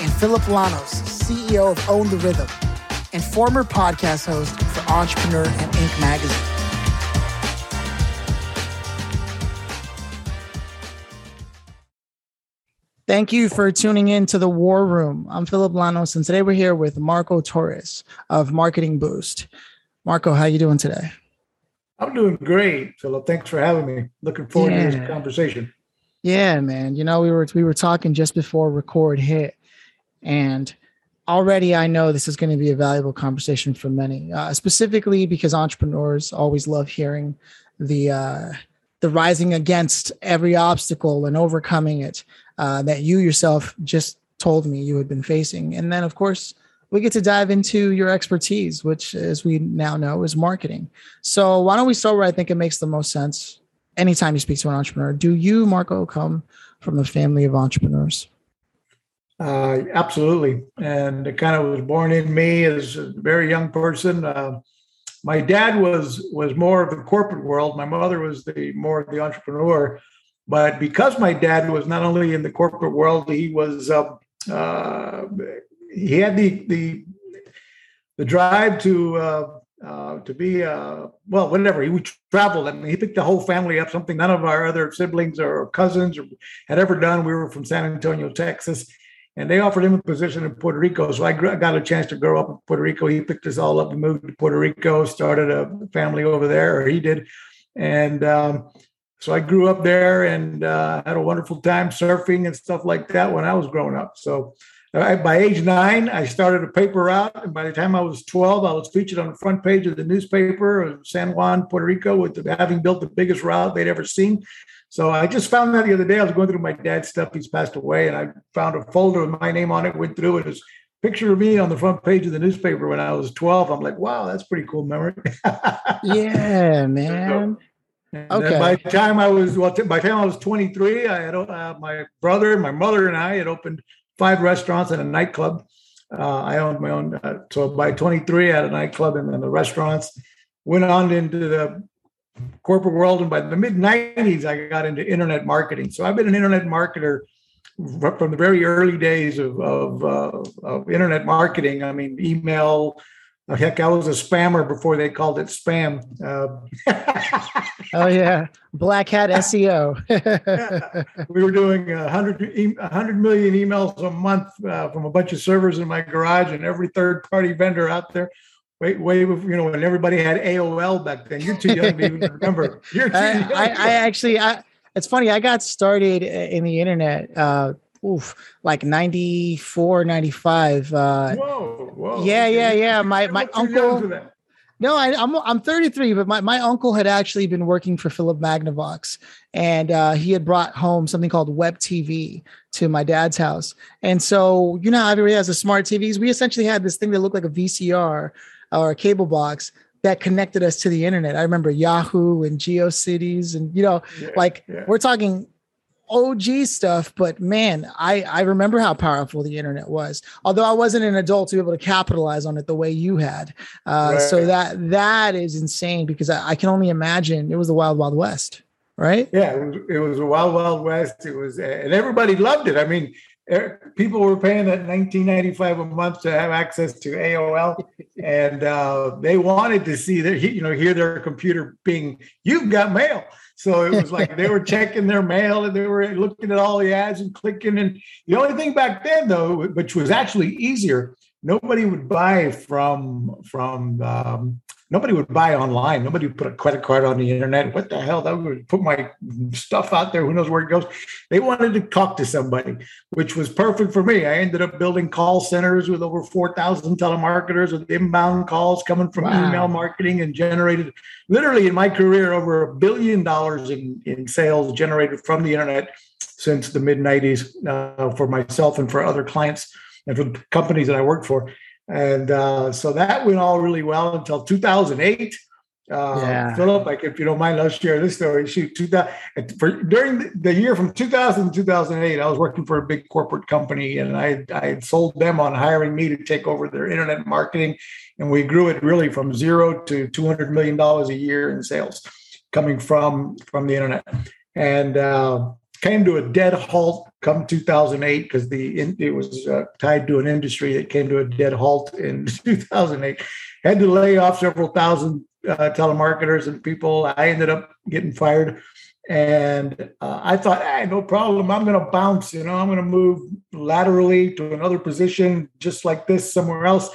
and Phillip Lanos, CEO of Own the Rhythm, and former podcast host for Entrepreneur and Inc. magazine. Thank you for tuning in to the War Room. I'm Phillip Lanos, and today we're here with Marco Torres of Marketing Boost. Marco, how you doing today? I'm doing great, Phillip. Thanks for having me. Looking forward yeah. to this conversation. Yeah, man. You know, we were we were talking just before record hit, and already I know this is going to be a valuable conversation for many, uh, specifically because entrepreneurs always love hearing the uh, the rising against every obstacle and overcoming it uh, that you yourself just told me you had been facing. And then, of course, we get to dive into your expertise, which, as we now know, is marketing. So, why don't we start where I think it makes the most sense anytime you speak to an entrepreneur? Do you, Marco, come from a family of entrepreneurs? Uh, absolutely. And it kind of was born in me as a very young person. Uh, my dad was was more of the corporate world. My mother was the more of the entrepreneur. But because my dad was not only in the corporate world, he was uh, uh, he had the the the drive to uh, uh, to be uh, well, whatever. He would travel. I mean, he picked the whole family up. Something none of our other siblings or cousins had ever done. We were from San Antonio, Texas, and they offered him a position in Puerto Rico. So I got a chance to grow up in Puerto Rico. He picked us all up and moved to Puerto Rico, started a family over there, or he did, and. Um, so I grew up there and uh, had a wonderful time surfing and stuff like that when I was growing up. So I, by age nine, I started a paper route. And by the time I was 12, I was featured on the front page of the newspaper of San Juan, Puerto Rico, with the, having built the biggest route they'd ever seen. So I just found that the other day. I was going through my dad's stuff. He's passed away, and I found a folder with my name on it. Went through it. It was picture of me on the front page of the newspaper when I was 12. I'm like, wow, that's pretty cool memory. yeah, man. And okay. by the time I was well, by the time I was 23, I had uh, my brother, my mother, and I had opened five restaurants and a nightclub. Uh, I owned my own. Uh, so by 23, I had a nightclub and then the restaurants. Went on into the corporate world, and by the mid 90s, I got into internet marketing. So I've been an internet marketer from the very early days of of, uh, of internet marketing. I mean, email, Heck, I was a spammer before they called it spam. Uh, oh yeah, black hat SEO. we were doing 100, 100 million emails a month uh, from a bunch of servers in my garage, and every third party vendor out there. Wait, wait, you know, when everybody had AOL back then. You're too young to even remember. You're too I, young. I, I actually, I, it's funny. I got started in the internet. Uh, oof, like 94, 95. Uh, whoa, whoa. Yeah, yeah, yeah. My, my uncle. No, I, am I'm, I'm 33, but my, my uncle had actually been working for Philip Magnavox, and uh, he had brought home something called Web TV to my dad's house. And so, you know, everybody has the smart TVs. We essentially had this thing that looked like a VCR or a cable box that connected us to the internet. I remember Yahoo and GeoCities, and you know, yeah, like yeah. we're talking OG stuff, but man, I, I remember how powerful the internet was. Although I wasn't an adult to be able to capitalize on it the way you had. Uh, right. So that that is insane because I, I, can only imagine it was the wild, wild west, right? Yeah, it was, it was a wild, wild west. It was, and everybody loved it. I mean, people were paying that 1995 a month to have access to AOL, and uh, they wanted to see their, you know, hear their computer being, "You've got mail." So it was like they were checking their mail and they were looking at all the ads and clicking. And the only thing back then, though, which was actually easier, nobody would buy from from um, nobody would buy online. Nobody would put a credit card on the internet. What the hell? That would put my stuff out there. Who knows where it goes? They wanted to talk to somebody, which was perfect for me. I ended up building call centers with over 4,000 telemarketers with inbound calls coming from wow. email marketing and generated literally in my career over a billion dollars in, in sales generated from the internet since the mid 90s uh, for myself and for other clients and for the companies that I worked for. And uh, so that went all really well until 2008. Uh, yeah. Phillip, like if you don't mind, I'll share this story. Shoot, 2000, for, during the year from 2000 to 2008, I was working for a big corporate company, and I I had sold them on hiring me to take over their internet marketing, and we grew it really from zero to 200 million dollars a year in sales, coming from from the internet, and uh, came to a dead halt come 2008 because the it was uh, tied to an industry that came to a dead halt in 2008. Had to lay off several thousand uh, telemarketers and people. I ended up getting fired, and uh, I thought, hey, no problem. I'm going to bounce. You know, I'm going to move laterally to another position just like this somewhere else.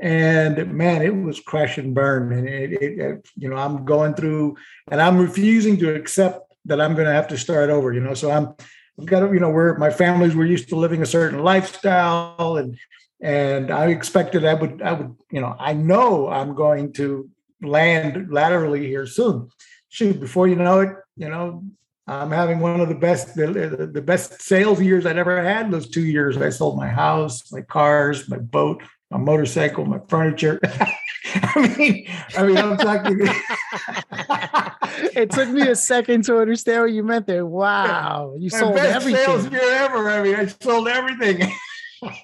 And man, it was crash and burn. And it, it, it you know, I'm going through, and I'm refusing to accept that I'm going to have to start over. You know, so I'm I've got to, you know, where my families were used to living a certain lifestyle and and I expected I would I would, you know, I know I'm going to land laterally here soon. Shoot, before you know it, you know, I'm having one of the best the, the best sales years I'd ever had. Those two years, I sold my house, my cars, my boat, my motorcycle, my furniture. I mean, I mean, I'm talking. it took me a second to understand what you meant there. Wow, you my sold everything. Sales year ever. I mean, I sold everything, but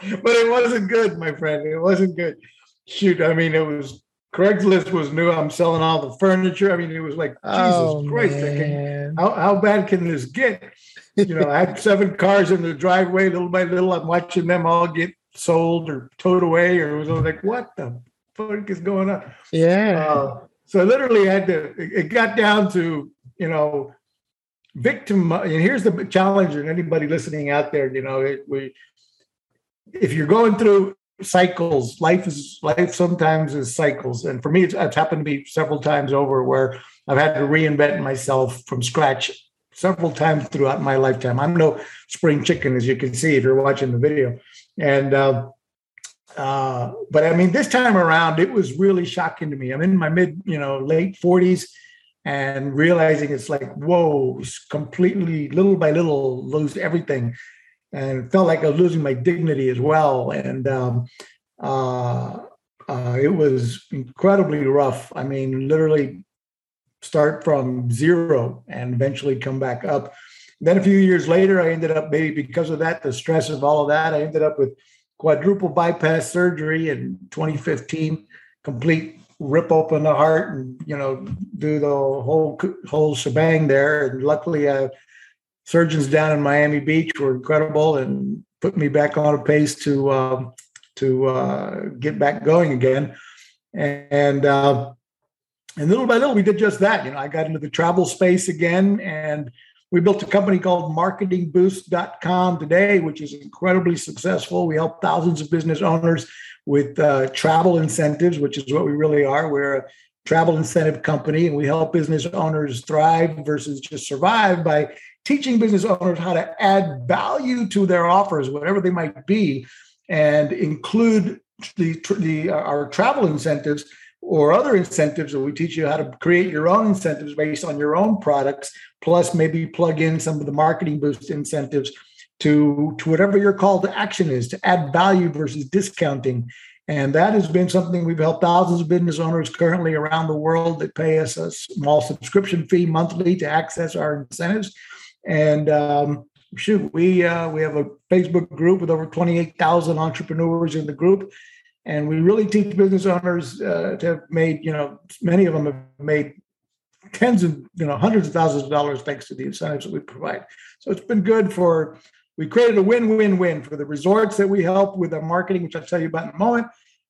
it wasn't good, my friend. It wasn't good. Shoot, I mean, it was Craigslist was new. I'm selling all the furniture. I mean, it was like Jesus oh, Christ! Can, how how bad can this get? You know, I had seven cars in the driveway. Little by little, I'm watching them all get sold or towed away, or it was like, what the fuck is going on? Yeah. Uh, so I literally had to. It got down to you know, victim. And here's the challenge, and anybody listening out there, you know, it, we, if you're going through cycles, life is life sometimes is cycles, and for me, it's, it's happened to be several times over where I've had to reinvent myself from scratch several times throughout my lifetime. I'm no spring chicken, as you can see if you're watching the video. And uh, uh, but I mean, this time around, it was really shocking to me. I'm in my mid, you know, late 40s, and realizing it's like, whoa, completely little by little lose everything, and felt like I was losing my dignity as well. And um, uh, uh, it was incredibly rough. I mean, literally start from zero and eventually come back up. Then a few years later, I ended up maybe because of that, the stress of all of that, I ended up with quadruple bypass surgery in 2015, complete rip open the heart and you know do the whole whole shebang there. And luckily, uh, surgeons down in Miami Beach were incredible and put me back on a pace to uh, to uh, get back going again. And uh, and little by little, we did just that. You know, I got into the travel space again and we built a company called marketingboost.com today, which is incredibly successful. We help thousands of business owners with uh, travel incentives, which is what we really are. We're a travel incentive company, and we help business owners thrive versus just survive by teaching business owners how to add value to their offers, whatever they might be, and include the, the our travel incentives or other incentives that we teach you how to create your own incentives based on your own products plus maybe plug in some of the marketing boost incentives to to whatever your call to action is to add value versus discounting. And that has been something we've helped thousands of business owners currently around the world that pay us a small subscription fee monthly to access our incentives. And um, shoot we uh, we have a facebook group with over 28000 entrepreneurs in the group and we really teach business owners uh, to have made you know many of them have made tens of you know hundreds of thousands of dollars thanks to the incentives that we provide. So it's been good for we created a win-win-win for the resorts that we help with our marketing which i'll tell you about in a moment.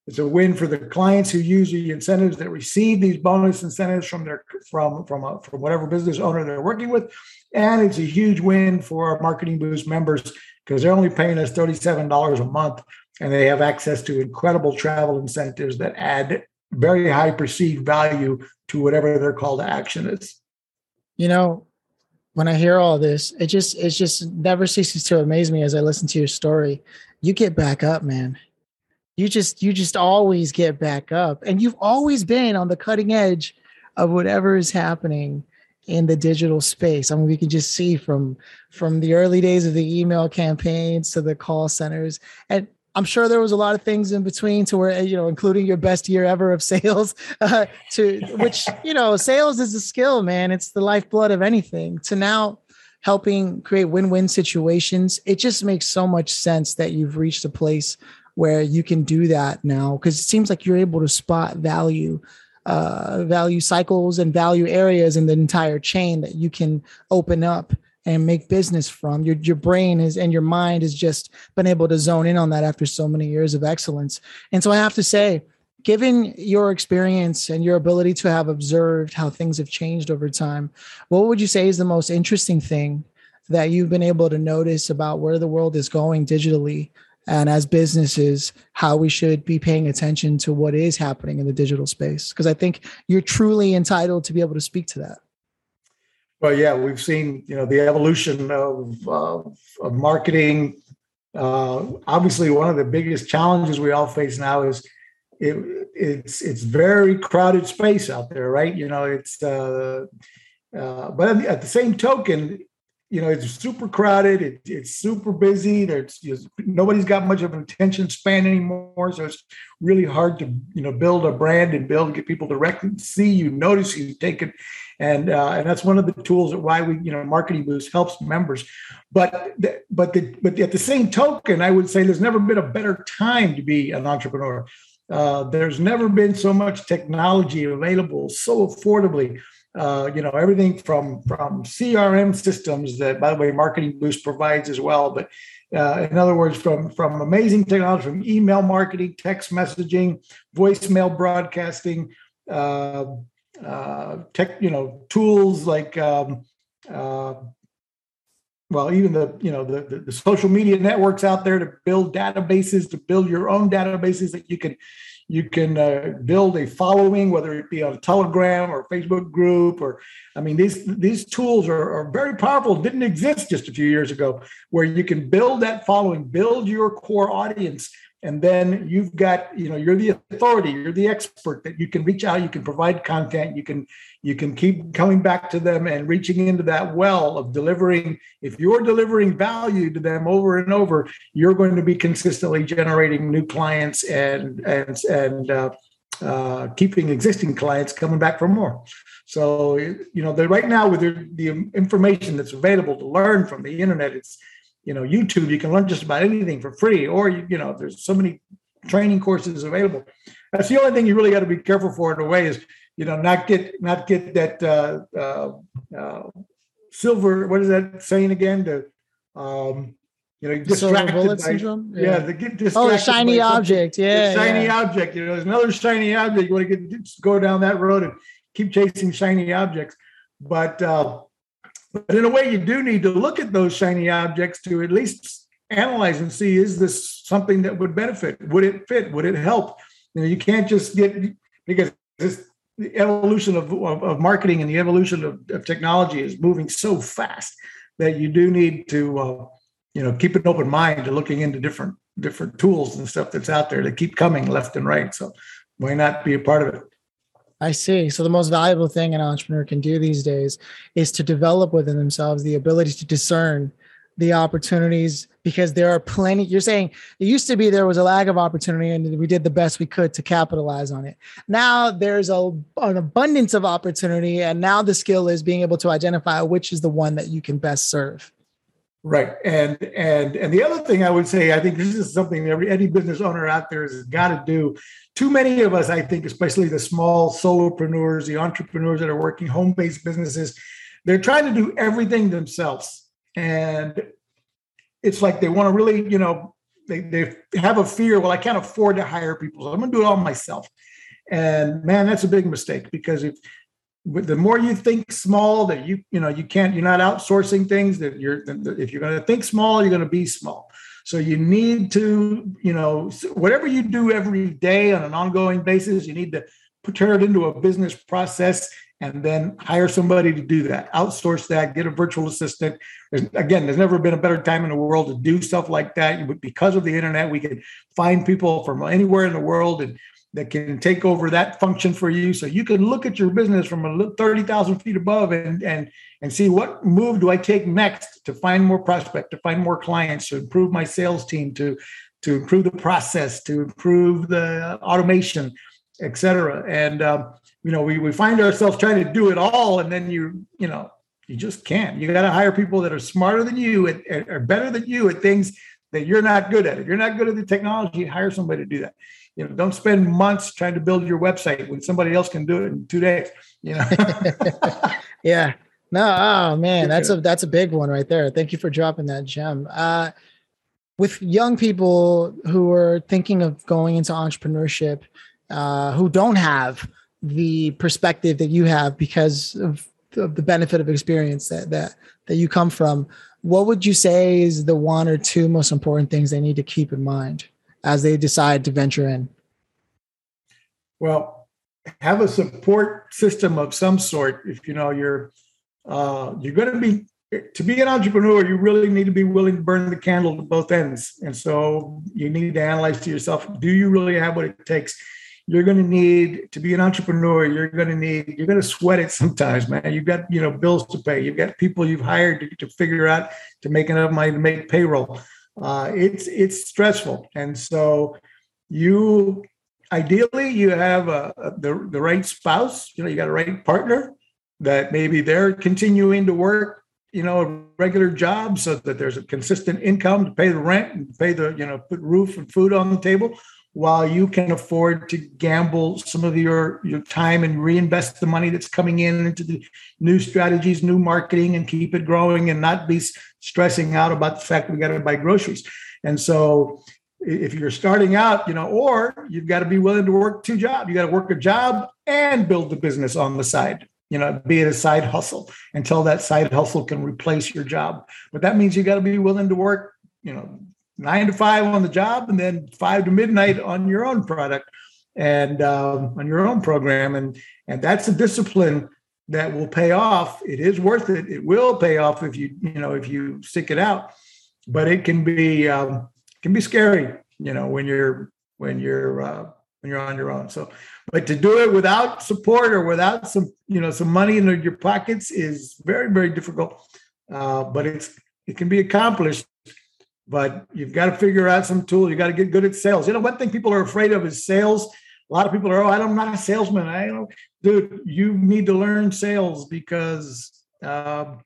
It's a win for the clients who use the incentives that receive these bonus incentives from their from from a, from whatever business owner they're working with. And it's a huge win for our marketing boost members because they're only paying us $37 a month and they have access to incredible travel incentives that add very high perceived value to whatever their call to action is. You know, when I hear all this, it just it just never ceases to amaze me as I listen to your story. You get back up, man. You just you just always get back up, and you've always been on the cutting edge of whatever is happening in the digital space. I mean, we can just see from from the early days of the email campaigns to the call centers, and I'm sure there was a lot of things in between to where you know, including your best year ever of sales, uh, to which you know, sales is a skill, man. It's the lifeblood of anything. To now helping create win-win situations, it just makes so much sense that you've reached a place where you can do that now because it seems like you're able to spot value uh, value cycles and value areas in the entire chain that you can open up and make business from. Your your brain is and your mind has just been able to zone in on that after so many years of excellence. And so I have to say, given your experience and your ability to have observed how things have changed over time, what would you say is the most interesting thing that you've been able to notice about where the world is going digitally and as businesses how we should be paying attention to what is happening in the digital space because i think you're truly entitled to be able to speak to that well yeah we've seen you know the evolution of, of marketing. Uh, obviously one of the biggest challenges we all face now is it, it's it's very crowded space out there right? You know it's uh, uh but at the same token you know, it's super crowded. It, it's super busy. There's nobody's got much of an attention span anymore. So it's really hard to, you know, build a brand and build, get people to rec- see you, notice you, take it. And, uh, and that's one of the tools that why we, you know, Marketing Boost helps members. But, the, but, the, but at the same token, I would say there's never been a better time to be an entrepreneur. Uh, there's never been so much technology available so affordably uh, you know everything from from crm systems that by the way marketing boost provides as well but uh, in other words from from amazing technology from email marketing text messaging voicemail broadcasting uh, uh tech you know tools like um, uh, well even the you know the, the, the social media networks out there to build databases to build your own databases that you can you can uh, build a following, whether it be on Telegram or Facebook group, or I mean, these these tools are, are very powerful. Didn't exist just a few years ago, where you can build that following, build your core audience, and then you've got you know you're the authority you're the expert that you can reach out you can provide content you can you can keep coming back to them and reaching into that well of delivering. If you're delivering value to them over and over you're going to be consistently generating new clients and and and uh, uh, keeping existing clients coming back for more. So you know right now with the, the information that's available to learn from the internet it's you know youtube you can learn just about anything for free or you, you know there's so many training courses available. That's the only thing you really got to be careful for in a way is you know not get not get that uh, uh, uh, silver what is that saying again? The um, you know distracted bullet by, syndrome? Yeah, yeah. the get distracted oh the shiny object. Yeah shiny yeah. object you know there's another shiny object you want to get go down that road and keep chasing shiny objects. But uh, but in a way, you do need to look at those shiny objects to at least analyze and see is this something that would benefit? Would it fit? Would it help? You know, you can't just get because this the evolution of, of, of marketing and the evolution of, of, technology is moving so fast that you do need to uh, you know keep an open mind to looking into different different tools and stuff that's out there that keep coming left and right. So why not be a part of it? I see. So the most valuable thing an entrepreneur can do these days is to develop within themselves the ability to discern the opportunities because there are plenty. You're saying it used to be there was a lack of opportunity and we did the best we could to capitalize on it. Now there's a, an abundance of opportunity, and now the skill is being able to identify which is the one that you can best serve. Right, and and and the other thing I would say, I think this is something every any business owner out there has got to do. Too many of us, I think, especially the small solopreneurs, the entrepreneurs that are working home-based businesses, they're trying to do everything themselves, and it's like they want to really, you know, they they have a fear. Well, I can't afford to hire people, so I'm going to do it all myself. And man, that's a big mistake because if the more you think small that you you know you can't you're not outsourcing things that you're if you're going to think small you're going to be small so you need to you know whatever you do every day on an ongoing basis you need to turn it into a business process and then hire somebody to do that. Outsource that get a virtual assistant. There's, again there's never been a better time in the world to do stuff like that. Because of the internet we can find people from anywhere in the world and that can take over that function for you so you can look at your business from a 30,000 feet above and and and see what move do I take next to find more prospect to find more clients to improve my sales team to to improve the process to improve the automation et cetera and um, you know, we, we find ourselves trying to do it all, and then you, you know, you just can't. You got to hire people that are smarter than you and are better than you at things that you're not good at. If you're not good at the technology, hire somebody to do that. You know, don't spend months trying to build your website when somebody else can do it in two days. You know. yeah. No. Oh man, that's a that's a big one right there. Thank you for dropping that gem. Uh, with young people who are thinking of going into entrepreneurship, uh, who don't have the perspective that you have because of, of the benefit of experience that that that you come from what would you say is the one or two most important things they need to keep in mind as they decide to venture in? Well have a support system of some sort. If you know you're uh, you're going to be to be an entrepreneur you really need to be willing to burn the candle at both ends. And so you need to analyze to yourself do you really have what it takes? You're going to need to be an entrepreneur you're going to need you're going to sweat it sometimes man. You've got you know bills to pay. You've got people you've hired to, to figure out to make enough money to make payroll uh, it's it's stressful. And so you ideally you have a, a, the, the right spouse you know you got a right partner that maybe they're continuing to work you know a regular job so that there's a consistent income to pay the rent and pay the you know put roof and food on the table while you can afford to gamble some of your, your time and reinvest the money that's coming in into the new strategies, new marketing, and keep it growing and not be stressing out about the fact we got to buy groceries. And so if you're starting out, you know, or you've got to be willing to work two jobs. You got to work a job and build the business on the side. You know, be it a side hustle until that side hustle can replace your job. But that means you got to be willing to work, you know, nine to five on the job and then five to midnight on your own product and um, on your own program. And and that's a discipline that will pay off. It is worth it. It will pay off if you you know if you stick it out. But it can be um, can be scary you know when you're when you're uh, when you're on your own. So but to do it without support or without some you know some money in your pockets is very very difficult. Uh, but it's it can be accomplished but you've got to figure out some tool. You got to get good at sales. You know, one thing people are afraid of is sales. A lot of people are, oh, I'm not a salesman. I don't, dude, you need to learn sales because uh,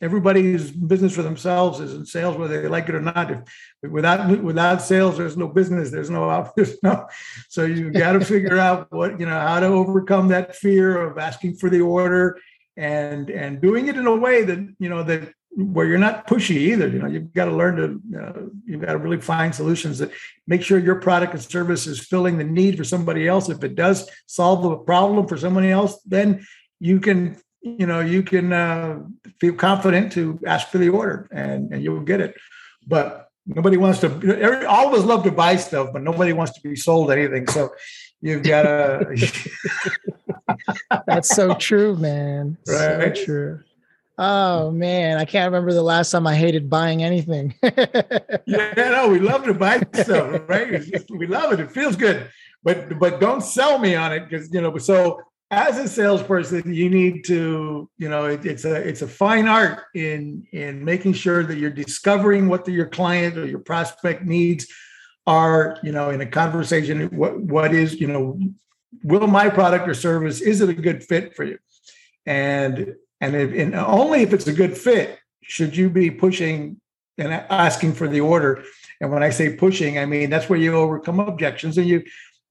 everybody's business for themselves is in sales, whether they like it or not. If without without sales, there's no business. There's no there's no. So you've got to figure out what you know how to overcome that fear of asking for the order and and doing it in a way that you know that where you're not pushy either. You know, you've got to learn to, uh, you've got to really find solutions that make sure your product and service is filling the need for somebody else. If it does solve the problem for somebody else, then you can, you know, you can uh, feel confident to ask for the order and, and you'll get it. But nobody wants to, every, all of us love to buy stuff, but nobody wants to be sold anything. So you've got to. That's so true, man. Right. So true. Oh man, I can't remember the last time I hated buying anything. yeah, no, we love to buy stuff, right? we love it. It feels good, but but don't sell me on it because you know. So as a salesperson, you need to, you know, it, it's a it's a fine art in in making sure that you're discovering what the, your client or your prospect needs are. You know, in a conversation, what what is you know, will my product or service is it a good fit for you? And and, if, and only if it's a good fit should you be pushing and asking for the order. And when I say pushing, I mean that's where you overcome objections and you,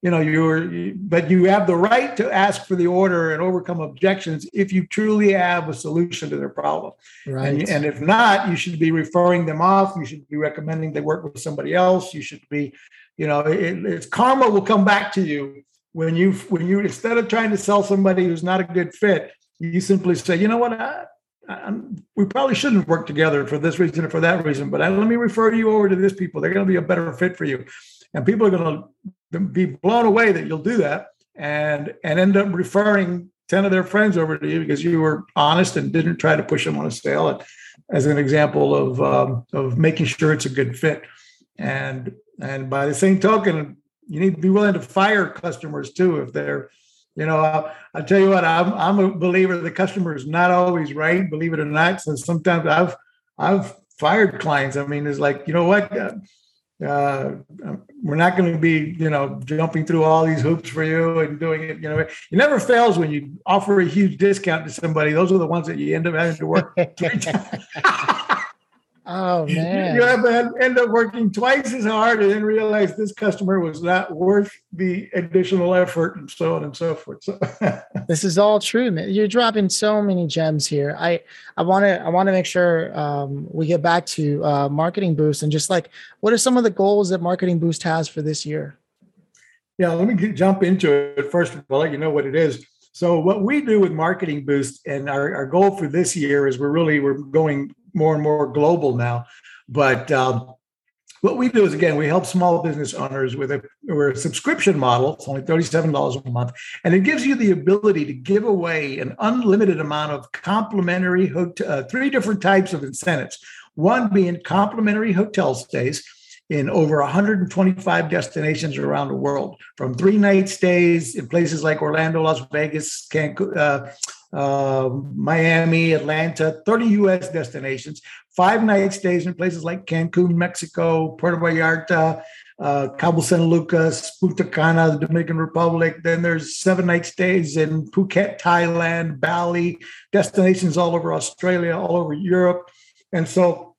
you know, you're, but you have the right to ask for the order and overcome objections if you truly have a solution to their problem. Right. And, and if not, you should be referring them off. You should be recommending they work with somebody else. You should be, you know, it, it's karma will come back to you when you when you instead of trying to sell somebody who's not a good fit you simply say, you know what, I, I, we probably shouldn't work together for this reason or for that reason, but I, let me refer you over to this people. They're going to be a better fit for you, and people are going to be blown away that you'll do that and and end up referring 10 of their friends over to you because you were honest and didn't try to push them on a sale. As an example of um, of making sure it's a good fit. And and by the same token, you need to be willing to fire customers too if they're you know, I'll, I'll, tell you what, I'm, I'm a believer the customer is not always right, believe it or not. So sometimes I've I've fired clients. I mean, it's like, you know what? Uh, uh, we're not going to be, you know, jumping through all these hoops for you and doing it. You know, it never fails when you offer a huge discount to somebody. Those are the ones that you end up having to work three times. Oh man! You have to end up working twice as hard and then realize this customer was not worth the additional effort and so on and so forth. So this is all true, man. You're dropping so many gems here. I I want to I want to make sure um, we get back to uh, marketing boost and just like what are some of the goals that marketing boost has for this year? Yeah, let me get, jump into it first. I'll let you know what it is. So what we do with Marketing Boost and our, our goal for this year is we're really we're going more and more global now. But um, what we do is again, we help small business owners with a, we're a subscription model. It's only $37 a month. And it gives you the ability to give away an unlimited amount of complimentary uh, three different types of incentives. One being complimentary hotel stays in over 125 destinations around the world, from three night stays in places like Orlando, Las Vegas, Cancun, uh, uh, Miami, Atlanta, 30 US destinations, five night stays in places like Cancun, Mexico, Puerto Vallarta, uh, Cabo San Lucas, Punta Cana, the Dominican Republic. Then there's seven night stays in Phuket, Thailand, Bali, destinations all over Australia, all over Europe. And so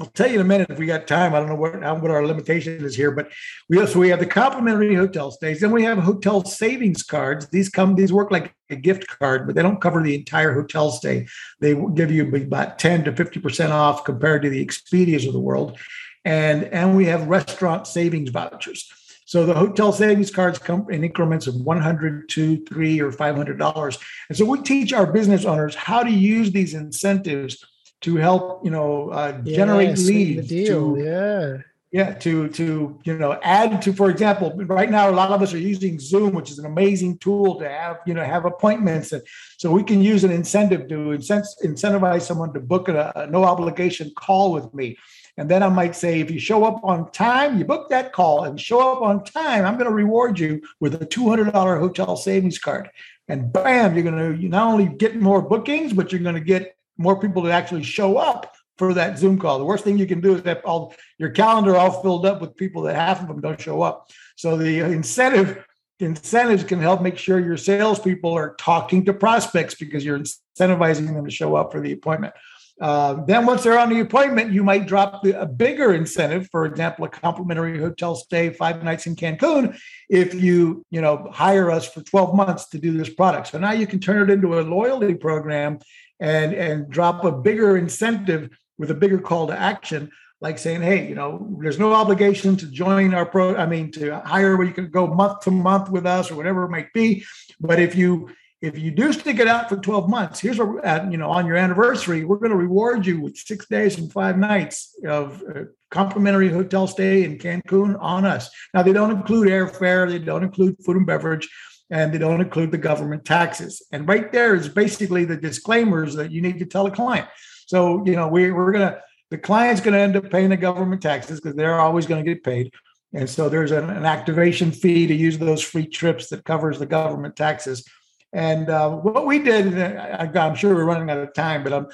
I'll tell you in a minute if we got time. I don't know what, what our limitation is here, but we also we have the complimentary hotel stays. Then we have hotel savings cards. These come these work like a gift card, but they don't cover the entire hotel stay. They give you about 10 to 50% off compared to the Expedias of the world. And, and we have restaurant savings vouchers. So the hotel savings cards come in increments of 100, two, three, or $500. And so we teach our business owners how to use these incentives to help you know uh, yeah, generate leads to yeah yeah to to you know add to for example right now a lot of us are using zoom which is an amazing tool to have you know have appointments and so we can use an incentive to incentivize someone to book a, a no obligation call with me and then I might say, if you show up on time, you book that call and show up on time, I'm going to reward you with a $200 hotel savings card. And bam, you're going to you not only get more bookings, but you're going to get more people to actually show up for that Zoom call. The worst thing you can do is have all your calendar all filled up with people that half of them don't show up. So the incentive incentives can help make sure your salespeople are talking to prospects because you're incentivizing them to show up for the appointment. Uh, then once they're on the appointment, you might drop the, a bigger incentive, for example, a complimentary hotel stay, five nights in Cancun, if you you know hire us for 12 months to do this product. So now you can turn it into a loyalty program and and drop a bigger incentive with a bigger call to action like saying hey you know there's no obligation to join our pro i mean to hire where you can go month to month with us or whatever it might be. But if you if you do stick it out for 12 months here's what at, you know on your anniversary we're going to reward you with six days and five nights of uh, complimentary hotel stay in cancun on us. Now they don't include airfare they don't include food and beverage and they don't include the government taxes. And right there is basically the disclaimers that you need to tell a client. So, you know, we, we're going to, the client's going to end up paying the government taxes because they're always going to get paid. And so there's an, an, activation fee to use those free trips that covers the government taxes. And uh, what we did, I, I'm sure we're running out of time, but I'm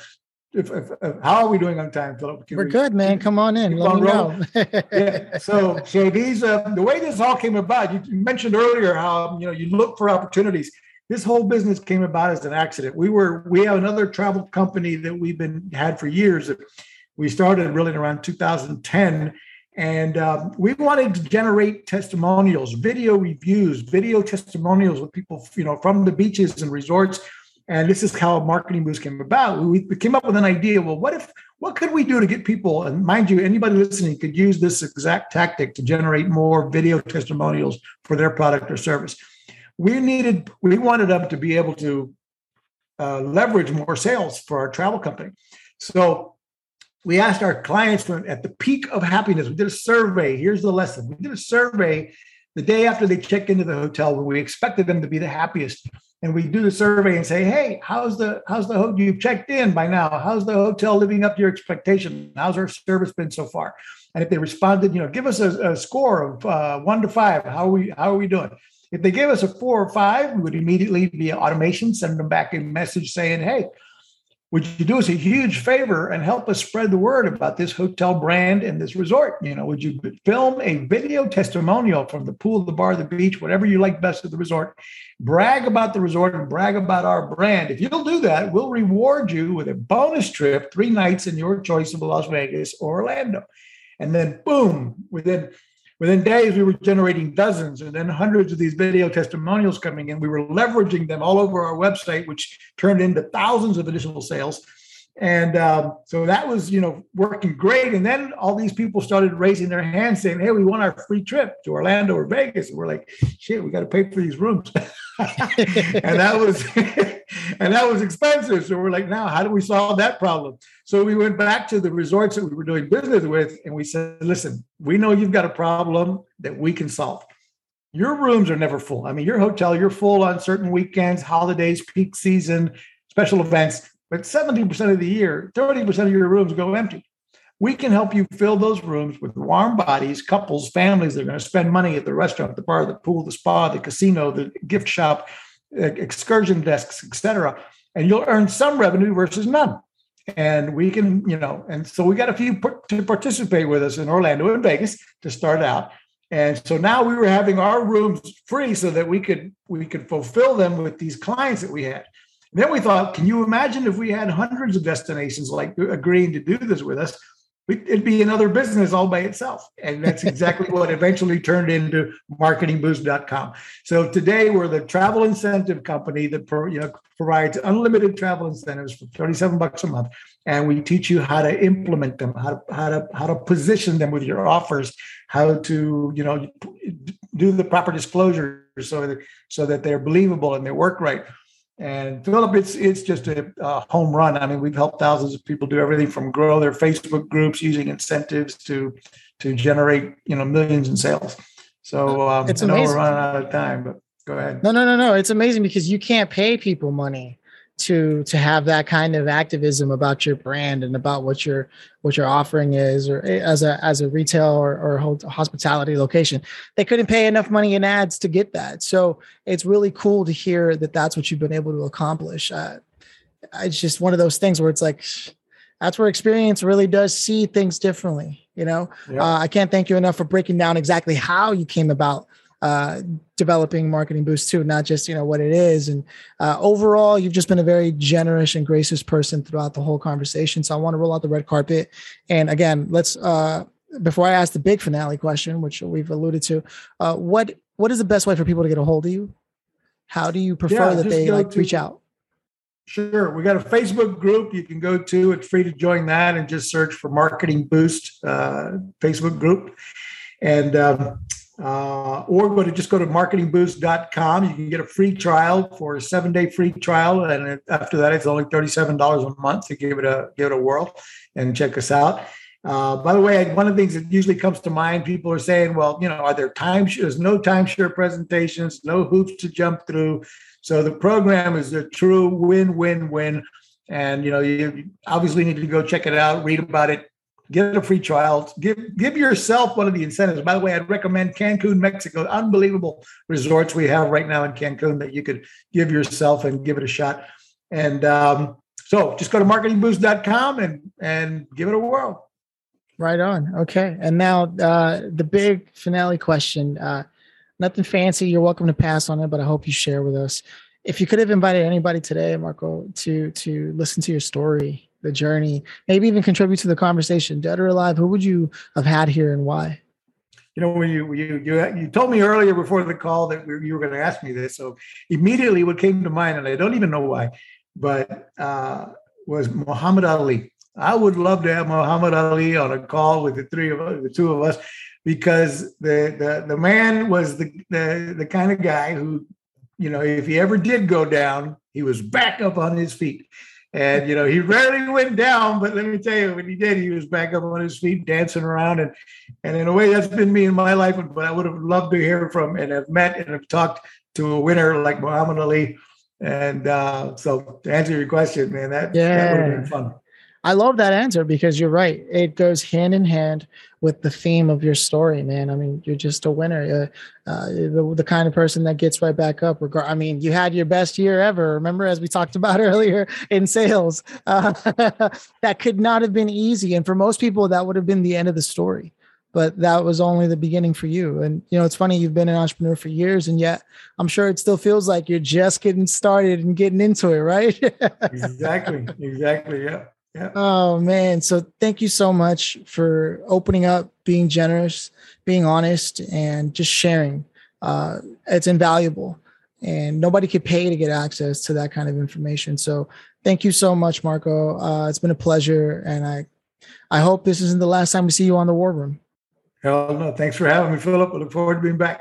if, if, if, how are we doing on time, Phillip? Can We're we, good, man. Come on in. Let me know. yeah. So, so these, uh, the way this all came about, you, you mentioned earlier how you know you look for opportunities. This whole business came about as an accident. We were we have another travel company that we've been had for years. We started really around 2010, and um, we wanted to generate testimonials, video reviews, video testimonials with people, you know, from the beaches and resorts and this is how marketing boost came about. We came up with an idea. Well, what if what could we do to get people? And mind you, anybody listening could use this exact tactic to generate more video testimonials for their product or service. We needed, we wanted them to be able to uh, leverage more sales for our travel company. So we asked our clients at the peak of happiness. We did a survey. Here's the lesson. We did a survey the day after they check into the hotel when we expected them to be the happiest. And we do the survey and say, "Hey, how's the how's the hotel you've checked in by now? How's the hotel living up to your expectation? How's our service been so far?" And if they responded, you know, give us a, a score of uh, one to five. How are we how are we doing? If they gave us a four or five, we would immediately via automation send them back a message saying, "Hey, would you do us a huge favor and help us spread the word about this hotel brand and this resort? You know, would you film a video testimonial from the pool, the bar, the beach, whatever you like best at the resort? Brag about the resort and brag about our brand. If you'll do that, we'll reward you with a bonus trip, three nights in your choice of Las Vegas or Orlando. And then, boom, within Within days, we were generating dozens and then hundreds of these video testimonials coming in. We were leveraging them all over our website, which turned into thousands of additional sales. And um, so that was, you know, working great. And then all these people started raising their hands saying, Hey, we want our free trip to Orlando or Vegas. And we're like, shit, we got to pay for these rooms. and that was and that was expensive. So we're like, now how do we solve that problem? So we went back to the resorts that we were doing business with, and we said, listen, we know you've got a problem that we can solve. Your rooms are never full. I mean, your hotel, you're full on certain weekends, holidays, peak season, special events, but 70% of the year, 30% of your rooms go empty. We can help you fill those rooms with warm bodies, couples, families that are going to spend money at the restaurant, the bar, the pool, the spa, the casino, the gift shop, excursion desks, etc. And you'll earn some revenue versus none. And we can, you know, and so we got a few to participate with us in Orlando and Vegas to start out. And so now we were having our rooms free so that we could we could fulfill them with these clients that we had. And then we thought, can you imagine if we had hundreds of destinations like agreeing to do this with us? it'd be another business all by itself. And that's exactly what eventually turned into marketingboost.com. So today we're the travel incentive company that you know provides unlimited travel incentives for 37 bucks a month. And we teach you how to implement them, how to how to how to position them with your offers, how to, you know, do the proper disclosure so that so that they're believable and they work right. And Phillip, it's it's just a, a, home run. I mean, we've helped thousands of people do everything from grow their Facebook groups using incentives to to generate you know millions in sales. So um, it's I know amazing. we're running out of time, but go ahead. No, no, no, no. It's amazing because you can't pay people money to to have that kind of activism about your brand and about what your what your offering is or eh, as a as a retail or, or hospitality location they couldn't pay enough money in ads to get that. So it's really cool to hear that that's what you've been able to accomplish. Uh, it's just one of those things where it's like that's where experience really does see things differently you know? Yeah. uh, i can't thank you enough for breaking down exactly how you came about uh, developing marketing boost too, not just you know what it is. And uh, overall, you've just been a very generous and gracious person throughout the whole conversation. So I want to roll out the red carpet. And again, let's uh, before I ask the big finale question, which we've alluded to, uh, what what is the best way for people to get a hold of you? How do you prefer yeah, that they like to, reach out? Sure. We got a Facebook group you can go to. It's free to join that and just search for Marketing Boost uh, Facebook group. And um, uh, or go to just go to marketingboost.com. You can get a free trial for a seven day free trial, and after that, it's only thirty seven dollars a month to give it a give it a whirl and check us out. Uh, by the way, one of the things that usually comes to mind, people are saying, "Well, you know, are there timeshares? There's no timeshare presentations, no hoops to jump through." So the program is a true win-win-win, and you know, you obviously need to go check it out, read about it, get a free trial. Give give yourself one of the incentives. By the way i'd recommend cancun mexico. Unbelievable resorts we have right now in cancun that you could give yourself and give it a shot. And um, so just go to marketingboost.com and and give it a whirl. Right on. Okay. And now uh, the big finale question uh, nothing fancy. You're welcome to pass on it but i hope you share with us. If you could have invited anybody today marco to to listen to your story the journey, maybe even contribute to the conversation, dead or alive, who would you have had here and why? You know, when you you you, you told me earlier before the call that you were going to ask me this, so immediately what came to mind, and I don't even know why, but uh, was Muhammad Ali. I would love to have Muhammad Ali on a call with the three of us, the two of us, because the the the man was the the the kind of guy who, you know, if he ever did go down, he was back up on his feet. And you know, he rarely went down, but let me tell you, when he did, he was back up on his feet, dancing around, and and in a way, that's been me in my life. But I would have loved to hear from and have met and have talked to a winner like Muhammad Ali. And uh, so to answer your question, man, that, yeah. that would have been fun. I love that answer because you're right. It goes hand in hand with the theme of your story, man. I mean, you're just a winner. Uh, uh, the, the kind of person that gets right back up. I mean, you had your best year ever. Remember, as we talked about earlier in sales, uh, that could not have been easy. And for most people, that would have been the end of the story. But that was only the beginning for you. And you know, it's funny you've been an entrepreneur for years, and yet I'm sure it still feels like you're just getting started and getting into it, right? exactly. Exactly. Yeah. Yeah. Oh man. So thank you so much for opening up, being generous, being honest, and just sharing. Uh, it's invaluable. And nobody could pay to get access to that kind of information. So thank you so much, Marco. Uh, it's been a pleasure. And I I hope this isn't the last time we see you on the war room. Hell no. Thanks for having me, Phillip. I look forward to being back.